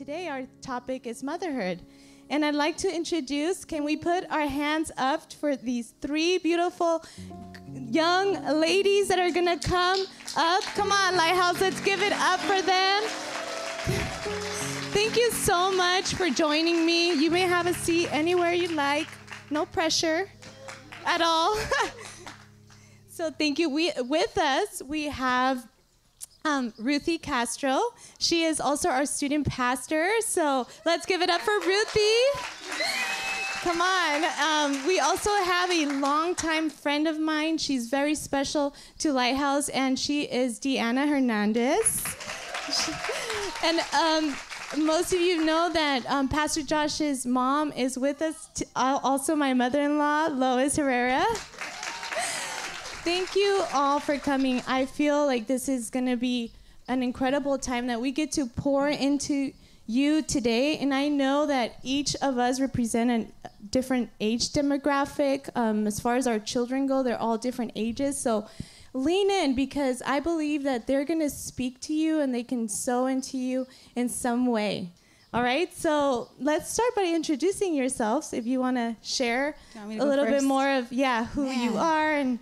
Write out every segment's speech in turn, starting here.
Today our topic is motherhood. And I'd like to introduce, can we put our hands up for these three beautiful young ladies that are gonna come up? Come on, Lighthouse, let's give it up for them. Thank you so much for joining me. You may have a seat anywhere you'd like, no pressure at all. so thank you. We with us we have um, Ruthie Castro. She is also our student pastor. So let's give it up for Ruthie. Come on. Um, we also have a longtime friend of mine. She's very special to Lighthouse, and she is Deanna Hernandez. and um, most of you know that um, Pastor Josh's mom is with us, t- also my mother in law, Lois Herrera. Thank you all for coming. I feel like this is going to be an incredible time that we get to pour into you today. And I know that each of us represent a different age demographic. Um, as far as our children go, they're all different ages. So lean in because I believe that they're going to speak to you and they can sow into you in some way. All right, so let's start by introducing yourselves. If you want to share a little first? bit more of yeah who Man. you are and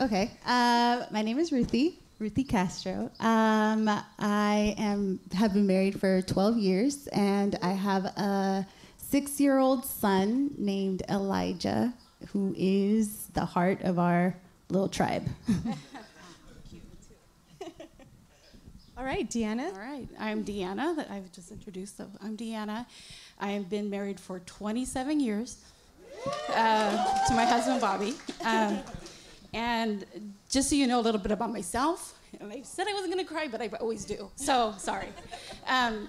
Okay. Uh, my name is Ruthie. Ruthie Castro. Um, I am have been married for 12 years, and I have a six-year-old son named Elijah, who is the heart of our little tribe. All right, Deanna. All right, I'm Deanna. That I've just introduced. So I'm Deanna. I have been married for 27 years uh, to my husband Bobby. Um, and just so you know a little bit about myself, and I said I wasn't going to cry, but I always do. So sorry. Um,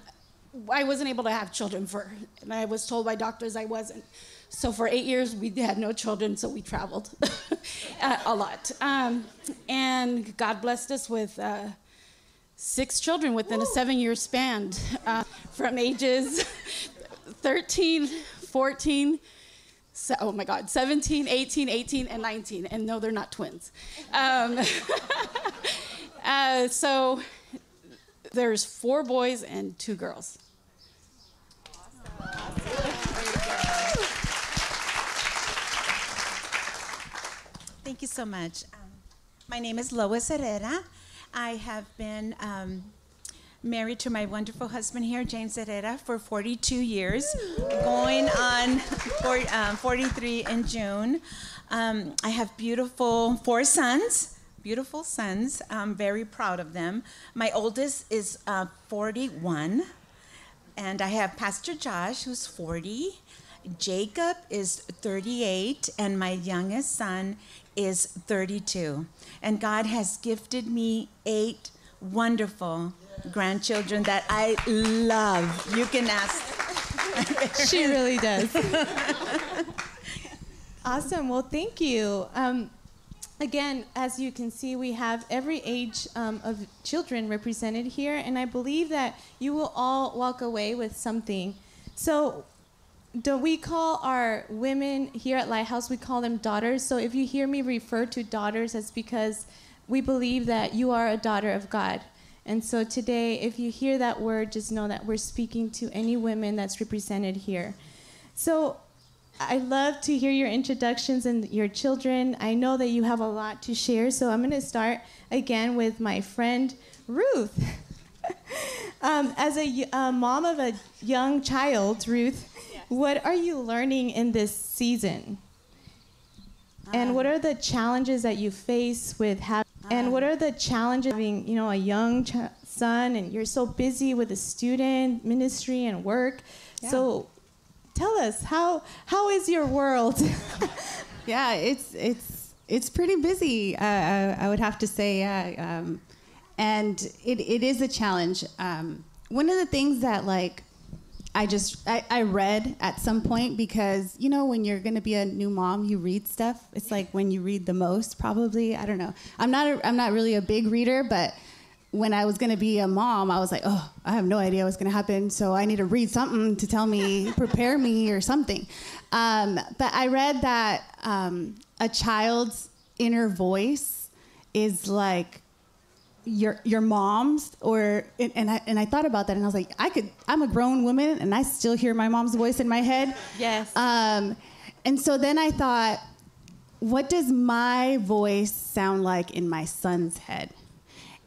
I wasn't able to have children for, and I was told by doctors I wasn't. So for eight years, we had no children, so we traveled a lot. Um, and God blessed us with uh, six children within a seven year span uh, from ages 13, 14, oh my God, 17, 18, 18, and 19. And no, they're not twins. Um, uh, so there's four boys and two girls. Thank you so much. Um, my name is Lois Herrera. I have been um, married to my wonderful husband here, James Herrera, for 42 years, going on um, 43 in June. Um, I have beautiful four sons, beautiful sons. I'm very proud of them. My oldest is uh, 41, and I have Pastor Josh, who's 40. Jacob is 38, and my youngest son is 32. And God has gifted me eight wonderful grandchildren that I love. You can ask. she really does. awesome. Well, thank you. Um, again, as you can see, we have every age um, of children represented here, and I believe that you will all walk away with something. So, do we call our women here at Lighthouse, we call them daughters. So, if you hear me refer to daughters, it's because we believe that you are a daughter of God. And so today, if you hear that word, just know that we're speaking to any women that's represented here. So I love to hear your introductions and your children. I know that you have a lot to share, so I'm going to start again with my friend Ruth. um, as a, a, mom of a young child, Ruth, yes. what are you learning in this season? Um, and what are the challenges that you face with having and what are the challenges of having, you know, a young ch- son and you're so busy with a student ministry and work? Yeah. So tell us how how is your world? yeah, it's it's it's pretty busy. Uh, I, I, would have to say, yeah. Um, and it, it is a challenge. Um, one of the things that like I just I, I read at some point because you know when you're gonna be a new mom you read stuff. It's like when you read the most probably. I don't know. I'm not a, I'm not really a big reader but when I was gonna be a mom I was like oh I have no idea what's gonna happen so I need to read something to tell me prepare me or something. Um, but I read that um, a child's inner voice is like your your mom's or and I and I thought about that and I was like I could I'm a grown woman and I still hear my mom's voice in my head. Yes. Um, and so then I thought, what does my voice sound like in my son's head?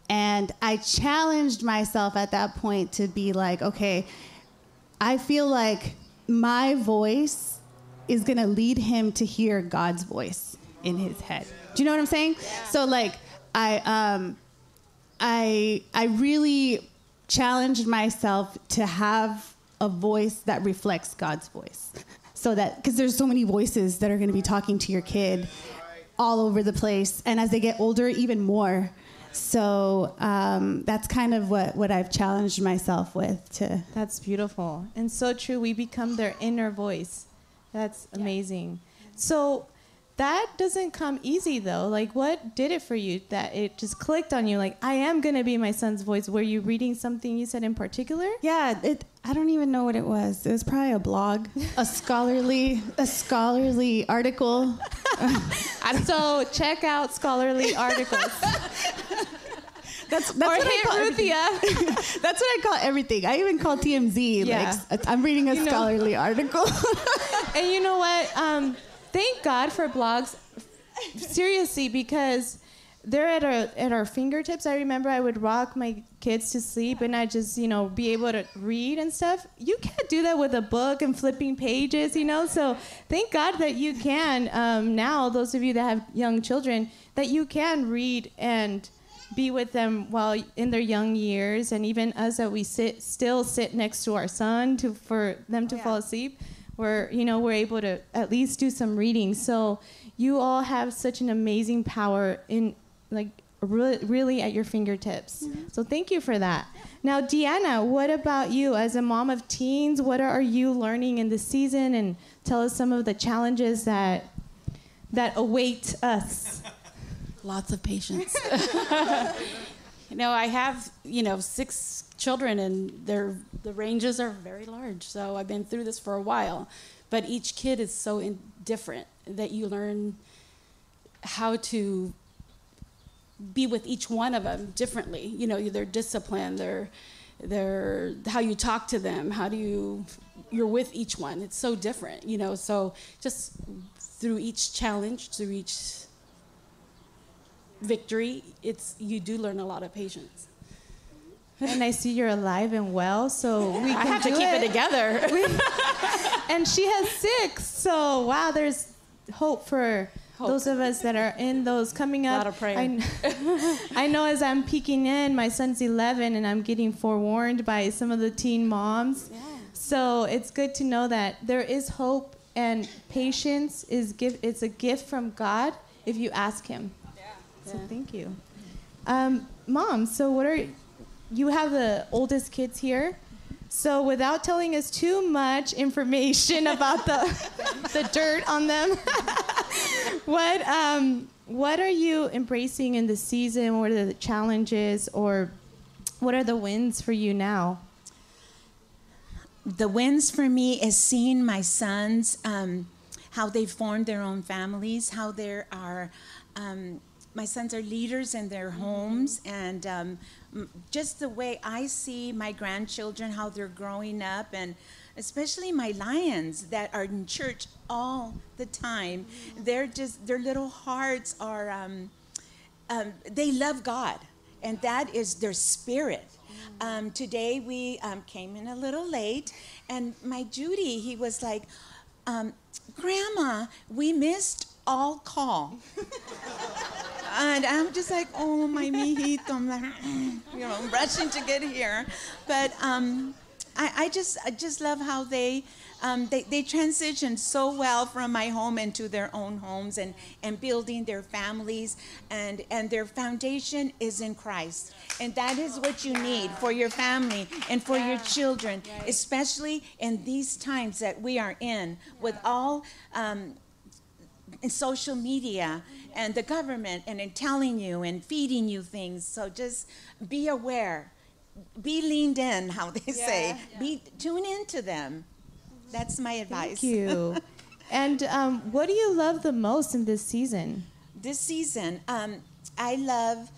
And I challenged myself at that point to be like, okay, I feel like my voice is gonna lead him to hear God's voice in his head. Do you know what I'm saying? So like I um I I really challenged myself to have a voice that reflects God's voice. So that because there's so many voices that are going to be talking to your kid all over the place, and as they get older, even more. So um, that's kind of what what I've challenged myself with to. That's beautiful and so true. We become their inner voice. That's amazing. So that doesn't come easy though. Like, what did it for you that it just clicked on you? Like, I am gonna be my son's voice. Were you reading something you said in particular? Yeah, it. I don't even know what it was. It was probably a blog, a scholarly, a scholarly article. so check out scholarly articles. That's, that's or what I call Ruthia. That's what I call everything. I even call TMZ. Yeah. Like I'm reading a You know. scholarly article. and you know what? Um, thank God for blogs. Seriously, because they're at our at our fingertips. I remember I would rock my kids to sleep, and I just you know be able to read and stuff. You can't do that with a book and flipping pages, you know. So thank God that you can um, now. Those of you that have young children, that you can read and be with them while in their young years, and even us that we sit still sit next to our son to for them to fall asleep. We're you know we're able to at least do some reading. So you all have such an amazing power in like really, really at your fingertips. Mm-hmm. So thank you for that. Now, Deanna, what about you as a mom of teens? What are you learning in this season? And tell us some of the challenges that that await us. Lots of patience. you know, I have, you know, six children and their the ranges are very large. So I've been through this for a while. But each kid is so in, different that you learn how to be with each one of them differently. You know, their discipline, their their how you talk to them, how do you you're with each one. It's so different, you know. So just through each challenge, through each victory, it's you do learn a lot of patience. And I see you're alive and well, so we can I have to keep it, together. and she has six. So wow, there's hope for Hope. those of us that are in those coming up. A Lot of prayer. I, I know as I'm peeking in, my son's 11, and I'm getting forewarned by some of the teen moms. So it's good to know that there is hope and patience is give. It's a gift from God if you ask Him. Yeah. So thank you, um, mom. So what are you have the oldest kids here? So without telling us too much information about the the dirt on them, what um, what are you embracing in the season? What are the challenges, or what are the wins for you now? the wins for me is seeing my sons um, how they've formed their own families how there are um, my sons are leaders in their homes and um, just the way i see my grandchildren how they're growing up and especially my lions that are in church all the time. They're just their little hearts are um, um, they love God, and that is their spirit. Um, today we um, came in a little late, and my Judy, he was like, um, "Grandma, we missed all call," and I'm just like, "Oh my mijito," I'm like, you know, rushing to get here, but. Um, I, I just I just love how they um, they they transitioned so well from my home into their own homes and and building their families and and their foundation is in Christ and that is what you need for your family and for your children, especially in these times that we are in with all. Um, in social media and the government and in telling you and feeding you things. So just be aware, be leaned in, how they say. Be tune into them. That's my advice. Thank you. and um, what do you love the most in this season? This season, um, I love.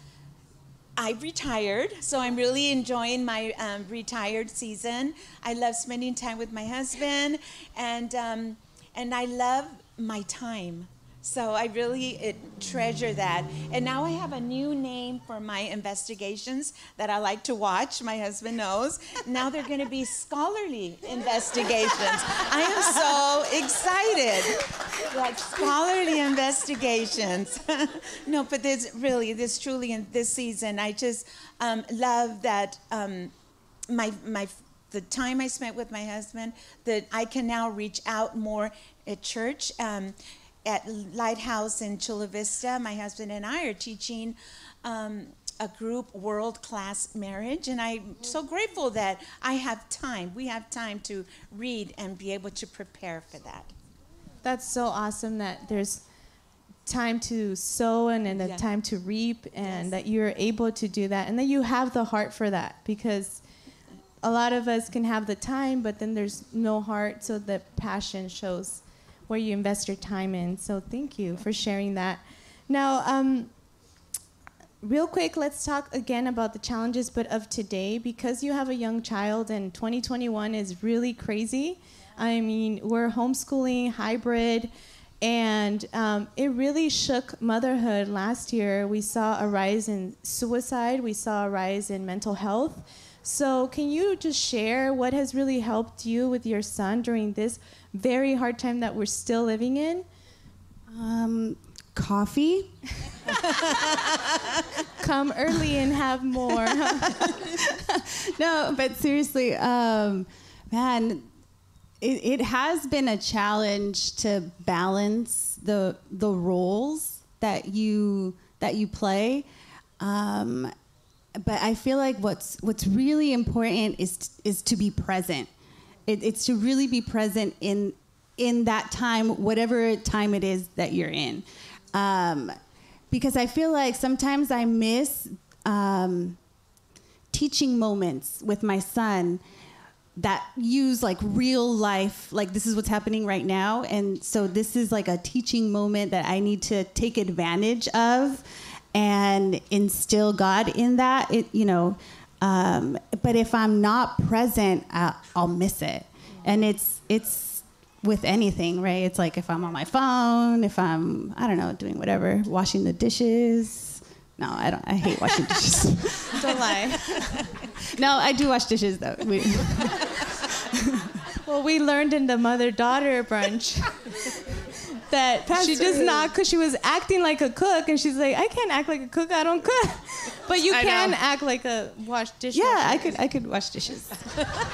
I retired, so I'm really enjoying my um, retired season. I love spending time with my husband, and um, and I love my time. So I really it, treasure that. And now I have a new name for my investigations that I like to watch. My husband knows. Now they're going to be scholarly investigations. I am so excited. Like scholarly investigations. no, but this really, this truly in this season, I just um, love that um, my my the time I spent with my husband, that I can now reach out more at church. Um, at Lighthouse in Chula Vista, my husband and I are teaching um, a group world class marriage, and I'm so grateful that I have time. We have time to read and be able to prepare for that. That's so awesome that there's time to sow and, and a Yeah. time to reap, and Yes. that you're able to do that, and that you have the heart for that because a lot of us can have the time, but then there's no heart, so the passion shows where you invest your time in. So thank you for sharing that. Now, um, real quick, let's talk again about the challenges, but of today, because you have a young child and 2021 is really crazy. I mean, we're homeschooling, hybrid, and um, it really shook motherhood last year. We saw a rise in suicide, we saw a rise in mental health. So, can you just share what has really helped you with your son during this very hard time that we're still living in? Um, coffee. Come early and have more. no, but seriously, um, man, it, it has been a challenge to balance the the roles that you that you play. Um, but I feel like what's what's really important is is to be present. It, it's to really be present in in that time, whatever time it is that you're in. Um, because I feel like sometimes I miss um, teaching moments with my son that use like real life like this is what's happening right now and so this is like a teaching moment that i need to take advantage of and instill god in that it you know um, but if i'm not present I'll, I'll miss it. And it's it's with anything right? It's like if i'm on my phone if i'm i don't know doing whatever washing the dishes. No i don't i hate washing dishes. Don't lie. no i do wash dishes though. We, Well, we learned in the mother daughter brunch that she does not, because she was acting like a cook, and she's like, I can't act like a cook, I don't cook. But you I can know. act like a wash dish. Yeah, I could I could wash dishes.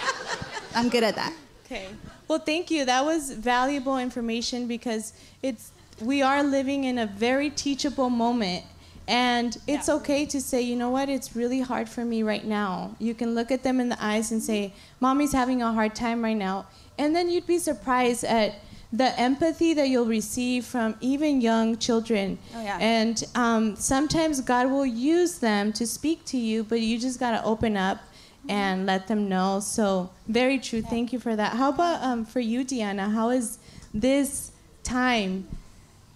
I'm good at that. Okay. Well, thank you. That was valuable information because it's we are living in a very teachable moment. And it's okay to say, you know what, it's really hard for me right now. You can look at them in the eyes and say, Mommy's having a hard time right now. And then you'd be surprised at the empathy that you'll receive from even young children. Oh, yeah. And um, sometimes God will use them to speak to you, but you just got to open up and let them know. So, very true. Thank you for that. How about um, for you, Deanna? How is this time?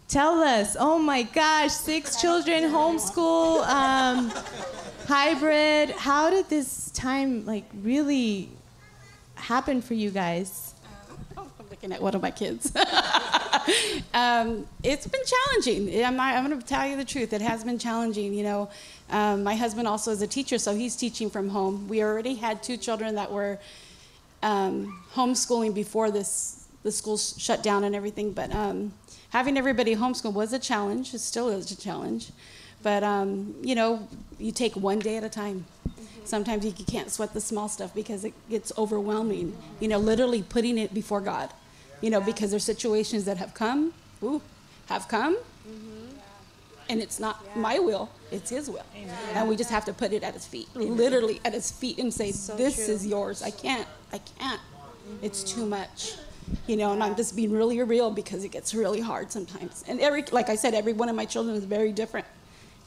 Tell us. Oh my gosh, six children, homeschool, um, hybrid. How did this time like really happen for you guys? Looking at one of my kids. um, it's been challenging. I'm, not, I'm going to tell you the truth. It has been challenging. You know, um, my husband also is a teacher, so he's teaching from home. We already had two children that were um, homeschooling before this the schools shut down and everything. But um, having everybody homeschool was a challenge. It still is a challenge. But um, you know, you take one day at a time. Sometimes you can't sweat the small stuff because it gets overwhelming. You know, literally putting it before God. You know, because there's situations that have come, ooh, have come, and it's not my will, it's His will. And we just have to put it at His feet, literally at His feet, and say, This is yours. I can't, I can't. It's too much. You know, and I'm just being really real because it gets really hard sometimes. And every, like I said, every one of my children is very different.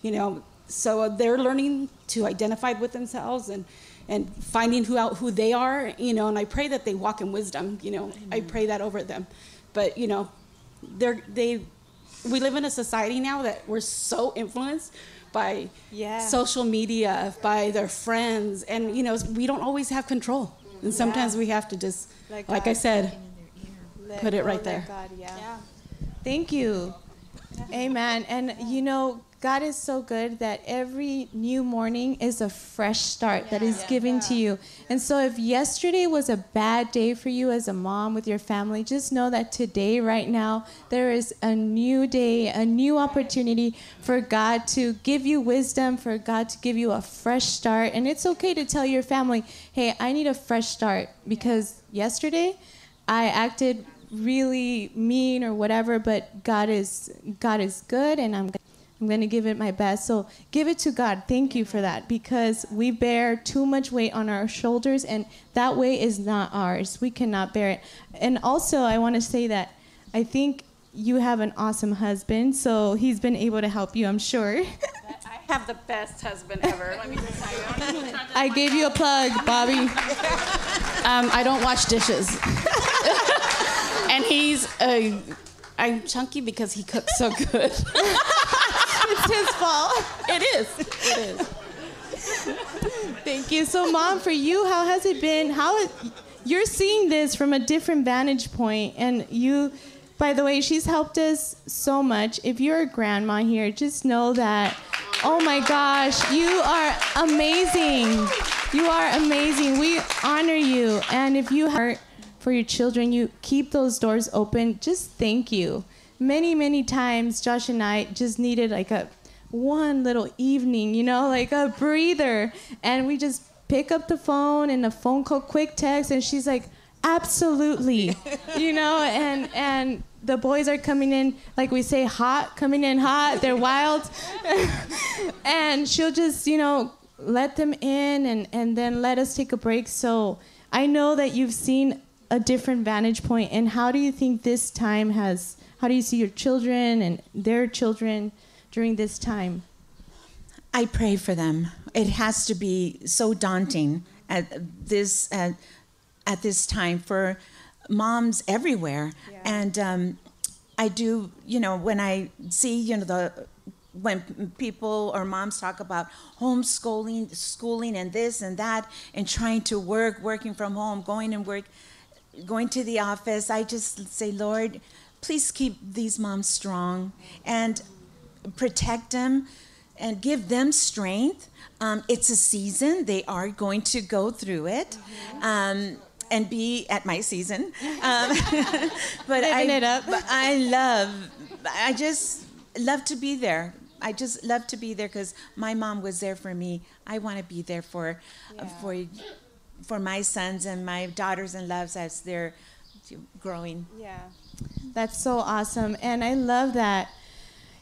You know, so they're learning to identify with themselves and and finding who out who they are. You know, and I pray that they walk in wisdom. You know, I pray that over them. But you know, they're they we live in a society now that we're so influenced by Yeah. social media, by their friends, and you know we don't always have control. And sometimes we have to just, Let like God I said, Put it right there. God, yeah. Thank you. Amen. And you know, God is so good that every new morning is a fresh start that is given to you. And so if yesterday was a bad day for you as a mom with your family, just know that today, right now, there is a new day, a new opportunity for God to give you wisdom, for God to give you a fresh start. And it's okay to tell your family, hey, I need a fresh start because yesterday I acted really mean or whatever, but God is God is good and I'm I'm going to give it my best. So give it to God. Thank you for that because we bear too much weight on our shoulders and that weight is not ours. We cannot bear it. And also I want to say that I think you have an awesome husband, so he's been able to help you, I'm sure. I have the best husband ever. Let me just tell you. I gave you a plug, Bobby. Um, I don't wash dishes. and he's uh, I'm chunky because he cooks so good. It's his fault. it is. It is. Thank you. So, mom, for you, how has it been? How it, you're seeing this from a different vantage point, and you, by the way, she's helped us so much. If you're a grandma here, just know that, oh my gosh, you are amazing. You are amazing. We honor you, and if you heart for your children, you keep those doors open. Just thank you. Many, many times, Josh and I just needed like a one little evening, you know, like a breather. And we just pick up the phone and a phone call, quick text, and she's like, absolutely, you know, and and the boys are coming in, like we say, hot, coming in hot. They're wild, and she'll just, you know, let them in and and then let us take a break. So I know that you've seen a different vantage point, and how do you think this time has? How do you see your children and their children during this time? I pray for them. It has to be so daunting at this at, at this time for moms everywhere. And um, I do, you know, when I see, you know, the when people or moms talk about homeschooling, schooling, and this and that, and trying to work, working from home, going and work, going to the office, I just say, Lord, please keep these moms strong and protect them and give them strength. Um, it's a season; they are going to go through it. Um, and be at my season, um, but I, it up. I love, I just love to be there. I just love to be there because my mom was there for me. I want to be there for, uh, for, for my sons and my daughters and loves as they're growing. Yeah. That's so awesome. And I love that.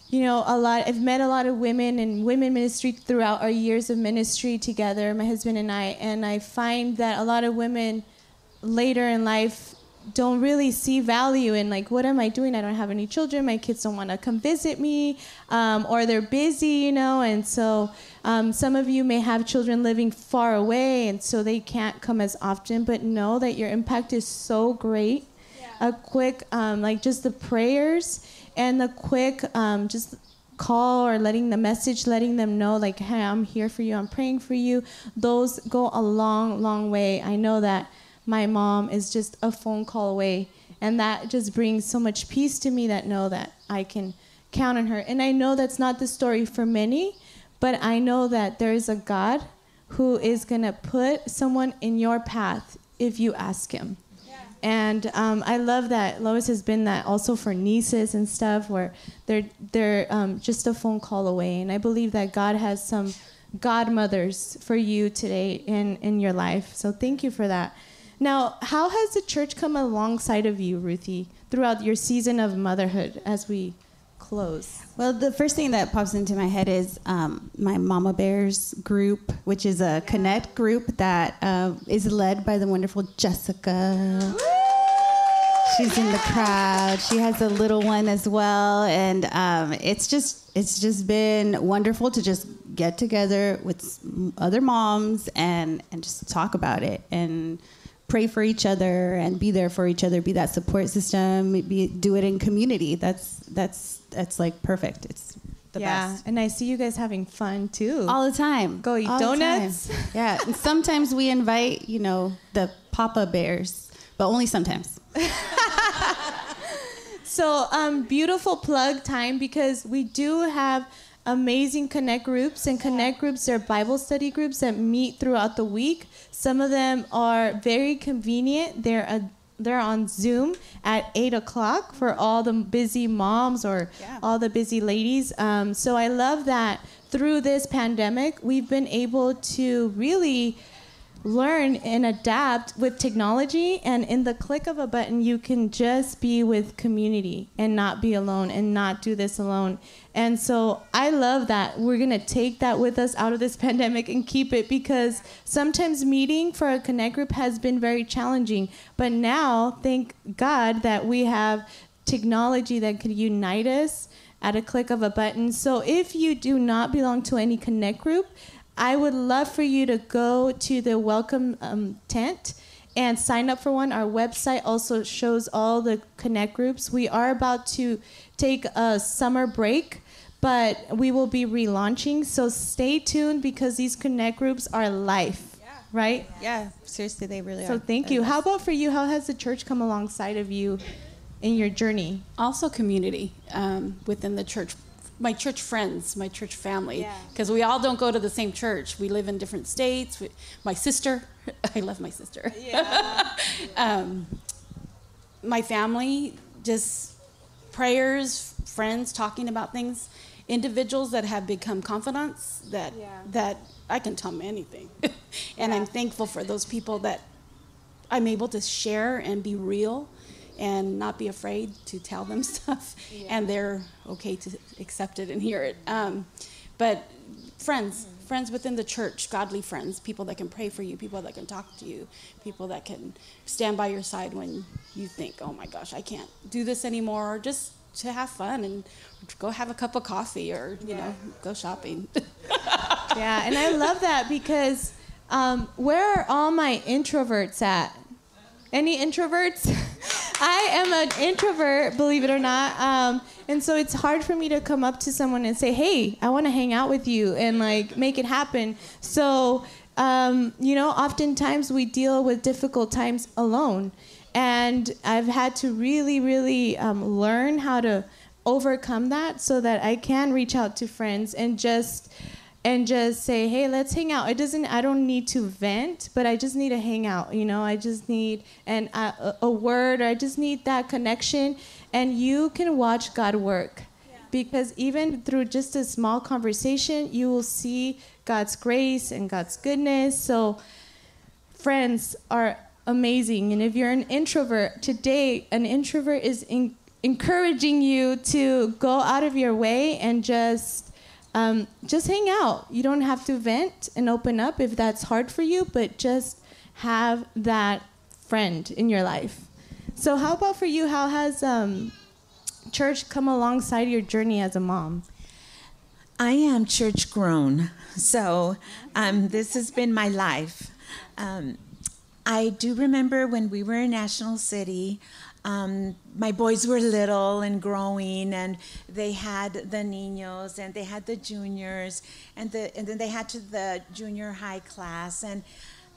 You know, a lot I've met a lot of women in women ministry throughout our years of ministry together, my husband and I, and I find that a lot of women later in life don't really see value in like what am i doing? I don't have any children. My kids don't want to come visit me um, or they're busy you know? And so um, some of you may have children living far away and so they can't come as often but know that your impact is so great. A quick um, like just the prayers and the quick um, just call or letting the message letting them know like hey i'm here for you. I'm praying for you. Those go a long long way. I know that my mom is just a phone call away and that just brings so much peace to me that know that i can count on her and i know that's not the story for many but i know that there is a god who is going to put someone in your path if you ask him And um, I love that Lois has been that also for nieces and stuff, where they're they're um, just a phone call away. And I believe that God has some godmothers for you today in in your life. So thank you for that. Now, how has the church come alongside of you, Ruthie, throughout your season of motherhood as we close? Well, the first thing that pops into my head is um, my Mama Bears group, which is a Connect group that uh, is led by the wonderful Jessica. She's in the crowd. She has a little one as well, and um, it's just it's just been wonderful to just get together with other moms and and just talk about it and pray for each other and be there for each other be that support system be, do it in community. That's that's that's like perfect. It's the yeah, best. and I see you guys having fun too. all the time. Go eat All donuts? yeah and sometimes we invite you know the papa bears but only sometimes. So, um, beautiful plug time because we do have amazing connect groups and connect groups are bible study groups that meet throughout the week. Some of them are very convenient. They're a, they're on zoom at 8 o'clock for all the busy moms or Yeah. all the busy ladies. Um, so i love that through this pandemic we've been able to really learn and adapt with technology and in the click of a button you can just be with community and not be alone and not do this alone. And so i love that. We're going to take that with us out of this pandemic and keep it because sometimes meeting for a connect group has been very challenging. But now thank god that we have technology that could unite us at a click of a button. So if you do not belong to any connect group I would love for you to go to the welcome um, tent and sign up for one. Our website also shows all the connect groups. We are about to take a summer break, but we will be relaunching. So stay tuned because these connect groups are life, right? Yeah, seriously, they really are. So thank you. How about for you? How has the church come alongside of you in your journey? also community um, within the church my church friends my church family Yeah. because we all don't go to the same church. We live in different states. We, my sister i love my sister. Um, my family just prayers friends talking about things individuals that have become confidants that that i can tell them anything. And i'm thankful for those people that i'm able to share and be real and not be afraid to tell them stuff. And they're okay to accept it and hear it. Um, but friends friends within the church godly friends people that can pray for you people that can talk to you people that can stand by your side when you think oh my gosh i can't do this anymore or just to have fun and go have a cup of coffee or you know go shopping. Yeah, and I love that because um, where are all my introverts at? Any introverts? I am an introvert, believe it or not. Um, and so it's hard for me to come up to someone and say, hey, I want to hang out with you and like make it happen. So, um, you know, oftentimes we deal with difficult times alone. And I've had to really, really um, learn how to overcome that so that I can reach out to friends and just and just say, "Hey, let's hang out." It doesn't. I don't need to vent, but I just need to hang out. You know, I just need an a, a word, or I just need that connection, and you can watch God work, because even through just a small conversation, you will see God's grace and God's goodness. So, friends are amazing, and if you're an introvert today, an introvert is in, encouraging you to go out of your way and just um, just hang out. You don't have to vent and open up if that's hard for you, but just have that friend in your life. So, how about for you? How has um, church come alongside your journey as a mom? I am church grown, so um, this has been my life. Um, I do remember when we were in National City, um, my boys were little and growing, and they had the niños and they had the juniors, and the and then they had to the junior high class, and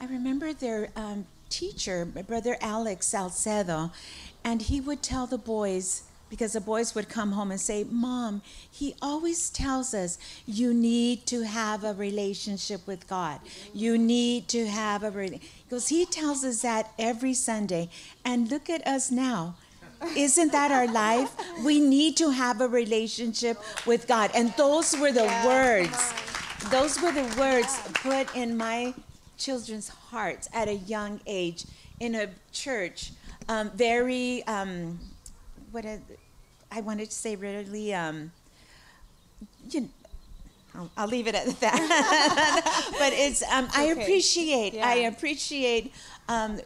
I remember their um, teacher, my brother Alex Salcedo, and he would tell the boys, because the boys would come home and say, Mom, he always tells us you need to have a relationship with God. You need to have a relationship. Because he tells us that every Sunday. And look at us now. Isn't that our life? We need to have a relationship with God. And those were the words. Those were the words put in my children's hearts at a young age in a church. Um, very, um, what I wanted to say really, um, you I'll, I'll, leave it at that. but it's, um, okay. I appreciate, yeah. I appreciate um,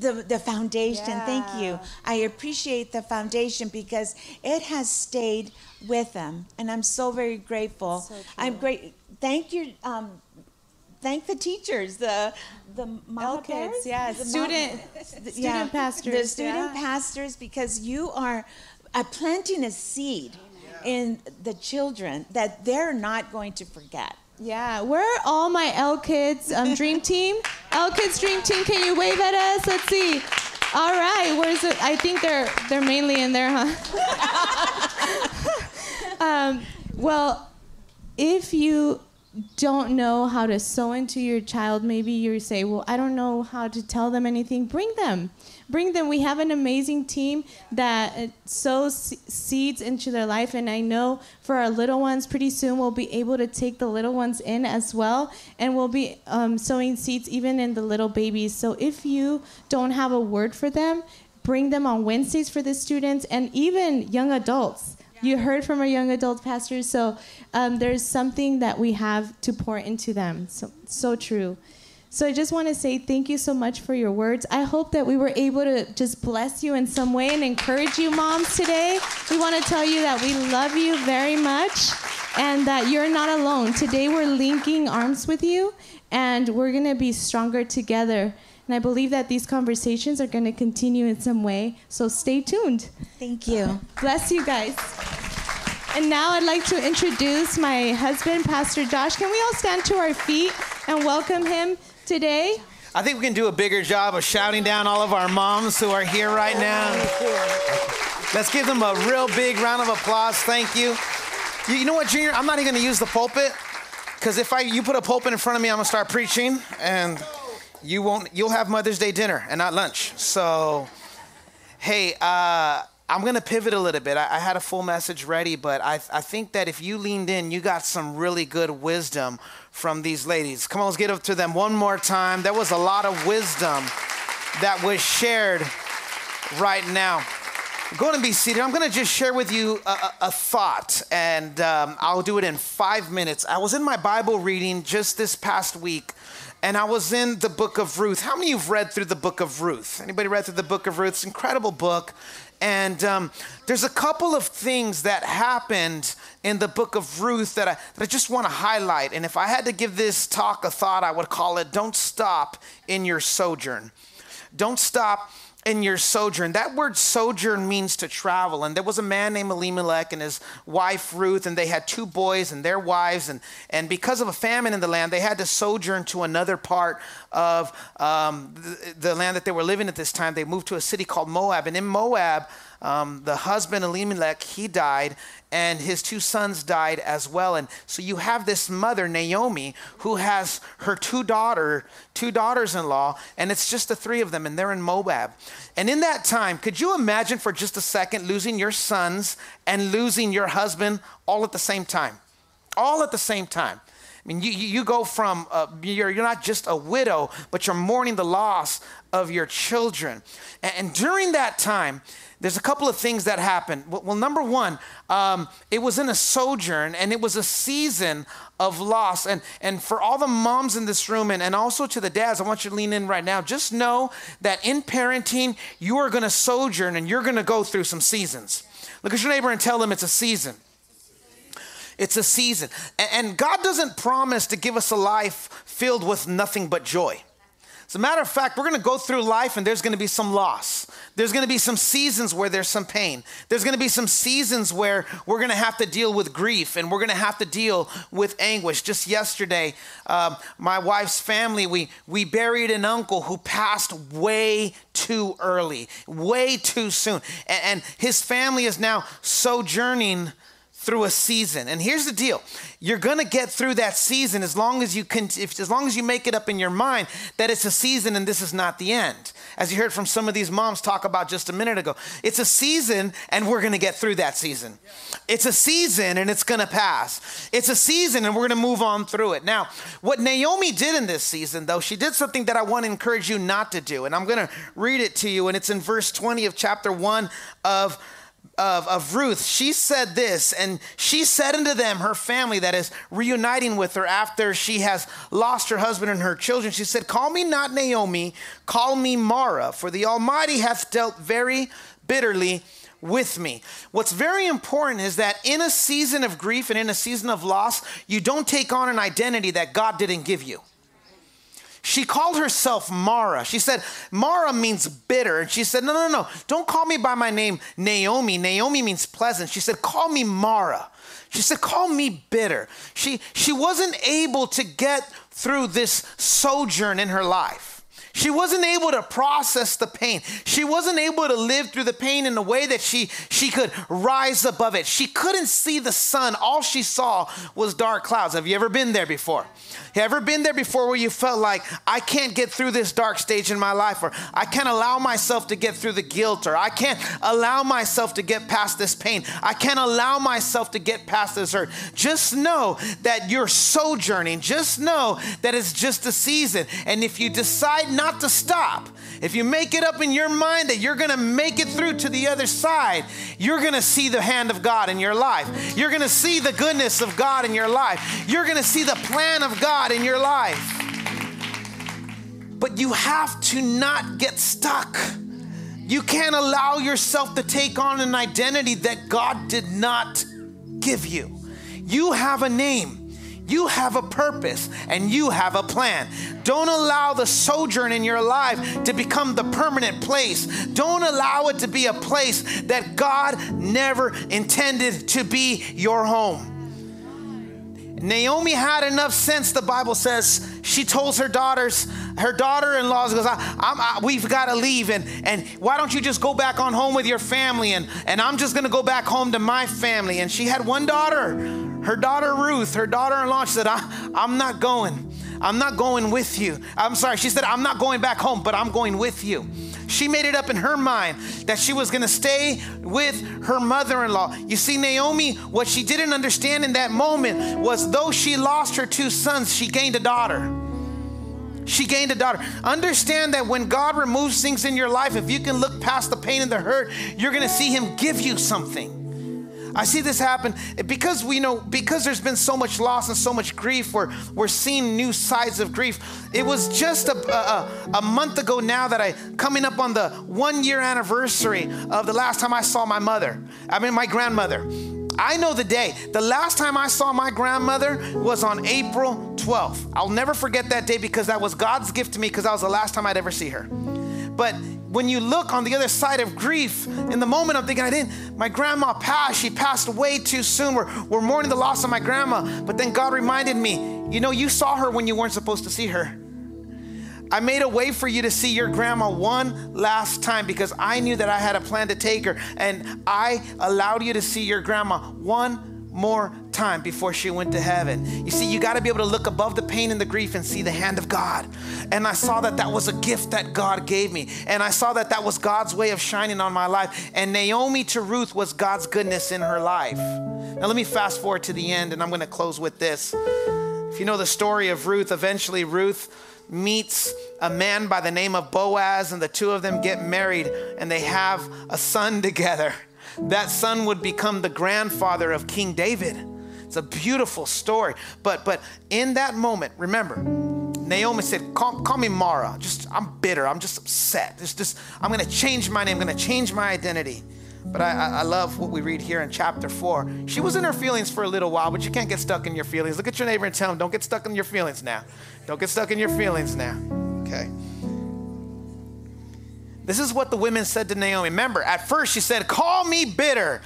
the, the foundation. Yeah. Thank you. I appreciate the foundation because it has stayed with them, and I'm so very grateful. So I'm great. Thank you. Um, thank the teachers, the the mama kids, yeah, the student mom, student yeah, pastors, the student yeah. pastors, because you are uh, planting a seed in the children that they're not going to forget. Yeah, where are all my L Kids um, Dream Team? L Kids Dream Team, can you wave at us? Let's see. All right, where's it? I think they're they're mainly in there, huh? um, well, if you don't know how to sow into your child, maybe you say, Well, I don't know how to tell them anything. Bring them. Bring them. We have an amazing team that uh, sows seeds into their life. And I know for our little ones, pretty soon we'll be able to take the little ones in as well. And we'll be um, sowing seeds even in the little babies. So if you don't have a word for them, bring them on Wednesdays for the students and even young adults you heard from our young adult pastors, so um, there's something that we have to pour into them. So, so true. So I just want to say thank you so much for your words. I hope that we were able to just bless you in some way and encourage you, moms, today. We want to tell you that we love you very much and that you're not alone. Today we're linking arms with you and we're going to be stronger together. And I believe that these conversations are going to continue in some way. So stay tuned. Thank you. Bless you guys. And now I'd like to introduce my husband, Pastor Josh. Can we all stand to our feet and welcome him today? I think we can do a bigger job of shouting down all of our moms who are here right now. Let's give them a real big round of applause. Thank you. You know what, Junior? I'm not even going to use the pulpit because if I you put a pulpit in front of me, I'm going to start preaching and you won't you'll have mother's day dinner and not lunch. So hey uh, i'm to pivot a little bit. I, I, had a full message ready but I, I think that if you leaned in you got some really good wisdom from these ladies. Come on let's get up to them one more time. There was a lot of wisdom that was shared right now. Go and be seated. I'm going to just share with you a, a, a thought, and um, I'll do it in five minutes. I was in my Bible reading just this past week, and I was in the book of Ruth. How many of you have read through the book of Ruth? Anybody read through the book of Ruth? It's an incredible book. And um, there's a couple of things that happened in the book of Ruth that I, that I just want to highlight. And if I had to give this talk a thought, I would call it Don't Stop in Your Sojourn. Don't stop in your sojourn. That word sojourn means to travel. And there was a man named Elimelech and his wife Ruth, and they had two boys and their wives. And, and because of a famine in the land, they had to sojourn to another part of um, the, the, land that they were living at this time. They moved to a city called Moab. And in Moab, um, the husband Elimelech, he died, and his two sons died as well. And so you have this mother, Naomi, who has her two daughter, two daughters-in-law, and it's just the three of them, and they're in Moab. And in that time, could you imagine for just a second losing your sons and losing your husband all at the same time? All at the same time. I mean, you, you go from, uh, you're, you're not just a widow, but you're mourning the loss of your children. And, and during that time, there's a couple of things that happened. Well, number one, um, it was in a sojourn and it was a season of loss. And, and for all the moms in this room and, and also to the dads, I want you to lean in right now. Just know that in parenting, you are going to sojourn and you're going to go through some seasons. Look at your neighbor and tell them it's a season. It's a season. And God doesn't promise to give us a life filled with nothing but joy. As a matter of fact, we're going to go through life and there's going to be some loss. There's going to be some seasons where there's some pain. There's going to be some seasons where we're going to have to deal with grief and we're going to have to deal with anguish. Just yesterday, um, my wife's family, we, we buried an uncle who passed way too early, way too soon. And, and his family is now sojourning through a season. And here's the deal. You're going to get through that season as long as you can if, as long as you make it up in your mind that it's a season and this is not the end. As you heard from some of these moms talk about just a minute ago. It's a season and we're going to get through that season. It's a season and it's going to pass. It's a season and we're going to move on through it. Now, what Naomi did in this season though, she did something that I want to encourage you not to do. And I'm going to read it to you and it's in verse 20 of chapter 1 of of, of Ruth, she said this, and she said unto them, her family that is reuniting with her after she has lost her husband and her children, she said, Call me not Naomi, call me Mara, for the Almighty hath dealt very bitterly with me. What's very important is that in a season of grief and in a season of loss, you don't take on an identity that God didn't give you. She called herself Mara. She said, Mara means bitter. And she said, No, no, no, don't call me by my name Naomi. Naomi means pleasant. She said, Call me Mara. She said, Call me bitter. She, she wasn't able to get through this sojourn in her life. She wasn't able to process the pain. She wasn't able to live through the pain in a way that she, she could rise above it. She couldn't see the sun. All she saw was dark clouds. Have you ever been there before? You ever been there before where you felt like, I can't get through this dark stage in my life, or I can't allow myself to get through the guilt, or I can't allow myself to get past this pain. I can't allow myself to get past this hurt. Just know that you're sojourning. Just know that it's just a season. And if you decide not not to stop, if you make it up in your mind that you're going to make it through to the other side, you're going to see the hand of God in your life. You're going to see the goodness of God in your life. You're going to see the plan of God in your life. But you have to not get stuck. You can't allow yourself to take on an identity that God did not give you. You have a name. You have a purpose and you have a plan. Don't allow the sojourn in your life to become the permanent place. Don't allow it to be a place that God never intended to be your home. Naomi had enough sense, the Bible says. She told her daughters, her daughter in laws goes, I, I, We've got to leave. And, and why don't you just go back on home with your family? And, and I'm just going to go back home to my family. And she had one daughter, her daughter Ruth, her daughter in law. She said, I, I'm not going. I'm not going with you. I'm sorry. She said, I'm not going back home, but I'm going with you. She made it up in her mind that she was going to stay with her mother in law. You see, Naomi, what she didn't understand in that moment was though she lost her two sons, she gained a daughter. She gained a daughter. Understand that when God removes things in your life, if you can look past the pain and the hurt, you're going to see Him give you something. I see this happen because we know because there's been so much loss and so much grief. We're we're seeing new sides of grief. It was just a, a, a month ago now that I coming up on the one year anniversary of the last time I saw my mother. I mean my grandmother. I know the day. The last time I saw my grandmother was on April 12th. I'll never forget that day because that was God's gift to me because that was the last time I'd ever see her. But when you look on the other side of grief, in the moment I'm thinking, I didn't, my grandma passed. She passed way too soon. We're, we're mourning the loss of my grandma. But then God reminded me, you know, you saw her when you weren't supposed to see her. I made a way for you to see your grandma one last time because I knew that I had a plan to take her. And I allowed you to see your grandma one more time before she went to heaven. You see, you got to be able to look above the pain and the grief and see the hand of God. And I saw that that was a gift that God gave me. And I saw that that was God's way of shining on my life. And Naomi to Ruth was God's goodness in her life. Now, let me fast forward to the end, and I'm going to close with this. If you know the story of Ruth, eventually Ruth meets a man by the name of Boaz, and the two of them get married and they have a son together that son would become the grandfather of King David. It's a beautiful story. But but in that moment, remember, Naomi said, call, call me Mara. Just I'm bitter. I'm just upset. Just, just I'm gonna change my name, I'm gonna change my identity. But I, I, love what we read here in chapter four. She was in her feelings for a little while, but you can't get stuck in your feelings. Look at your neighbor and tell him, don't get stuck in your feelings now. Don't get stuck in your feelings now. Okay. This is what the women said to Naomi. Remember, at first she said, Call me bitter.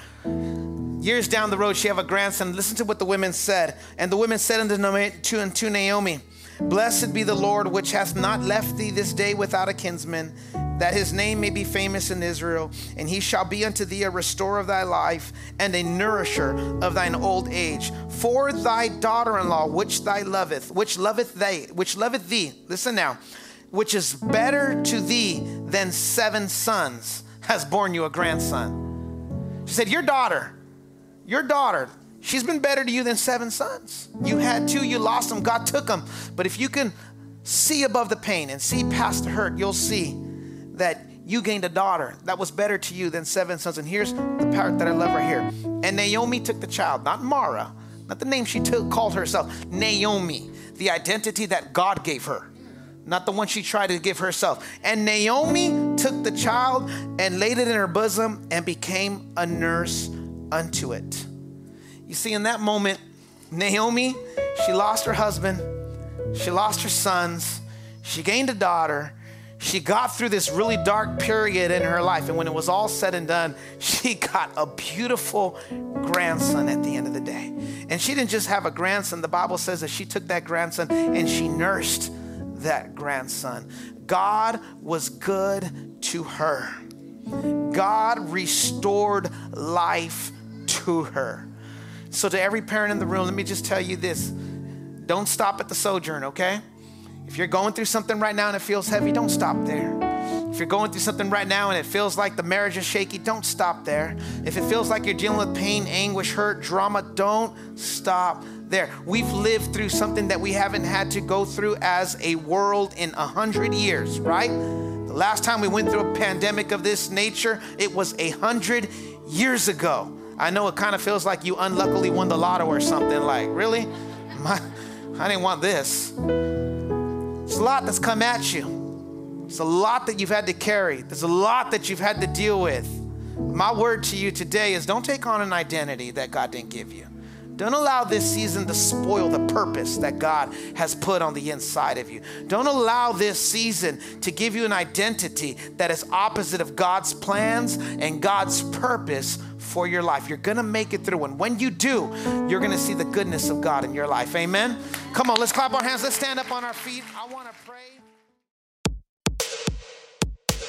Years down the road, she have a grandson. Listen to what the women said. And the women said unto Naomi, Blessed be the Lord, which hath not left thee this day without a kinsman, that his name may be famous in Israel. And he shall be unto thee a restorer of thy life, and a nourisher of thine old age. For thy daughter-in-law, which thy loveth, which loveth they, which loveth thee. Listen now, which is better to thee than seven sons, has borne you a grandson. She said, Your daughter, your daughter, she's been better to you than seven sons. You had two, you lost them, God took them. But if you can see above the pain and see past the hurt, you'll see that you gained a daughter that was better to you than seven sons. And here's the part that I love right here. And Naomi took the child, not Mara, not the name she took, called herself, Naomi, the identity that God gave her not the one she tried to give herself. And Naomi took the child and laid it in her bosom and became a nurse unto it. You see, in that moment, Naomi, she lost her husband, she lost her sons, she gained a daughter. She got through this really dark period in her life, and when it was all said and done, she got a beautiful grandson at the end of the day. And she didn't just have a grandson, the Bible says that she took that grandson and she nursed that grandson. God was good to her. God restored life to her. So, to every parent in the room, let me just tell you this don't stop at the sojourn, okay? If you're going through something right now and it feels heavy, don't stop there. If you're going through something right now and it feels like the marriage is shaky, don't stop there. If it feels like you're dealing with pain, anguish, hurt, drama, don't stop there. We've lived through something that we haven't had to go through as a world in a hundred years, right? The last time we went through a pandemic of this nature, it was a hundred years ago. I know it kind of feels like you unluckily won the lotto or something. Like, really? My, I didn't want this. It's a lot that's come at you. It's a lot that you've had to carry. There's a lot that you've had to deal with. My word to you today is don't take on an identity that God didn't give you. Don't allow this season to spoil the purpose that God has put on the inside of you. Don't allow this season to give you an identity that is opposite of God's plans and God's purpose for your life. You're gonna make it through. And when you do, you're gonna see the goodness of God in your life. Amen. Come on, let's clap our hands. Let's stand up on our feet. I wanna pray.